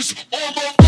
is the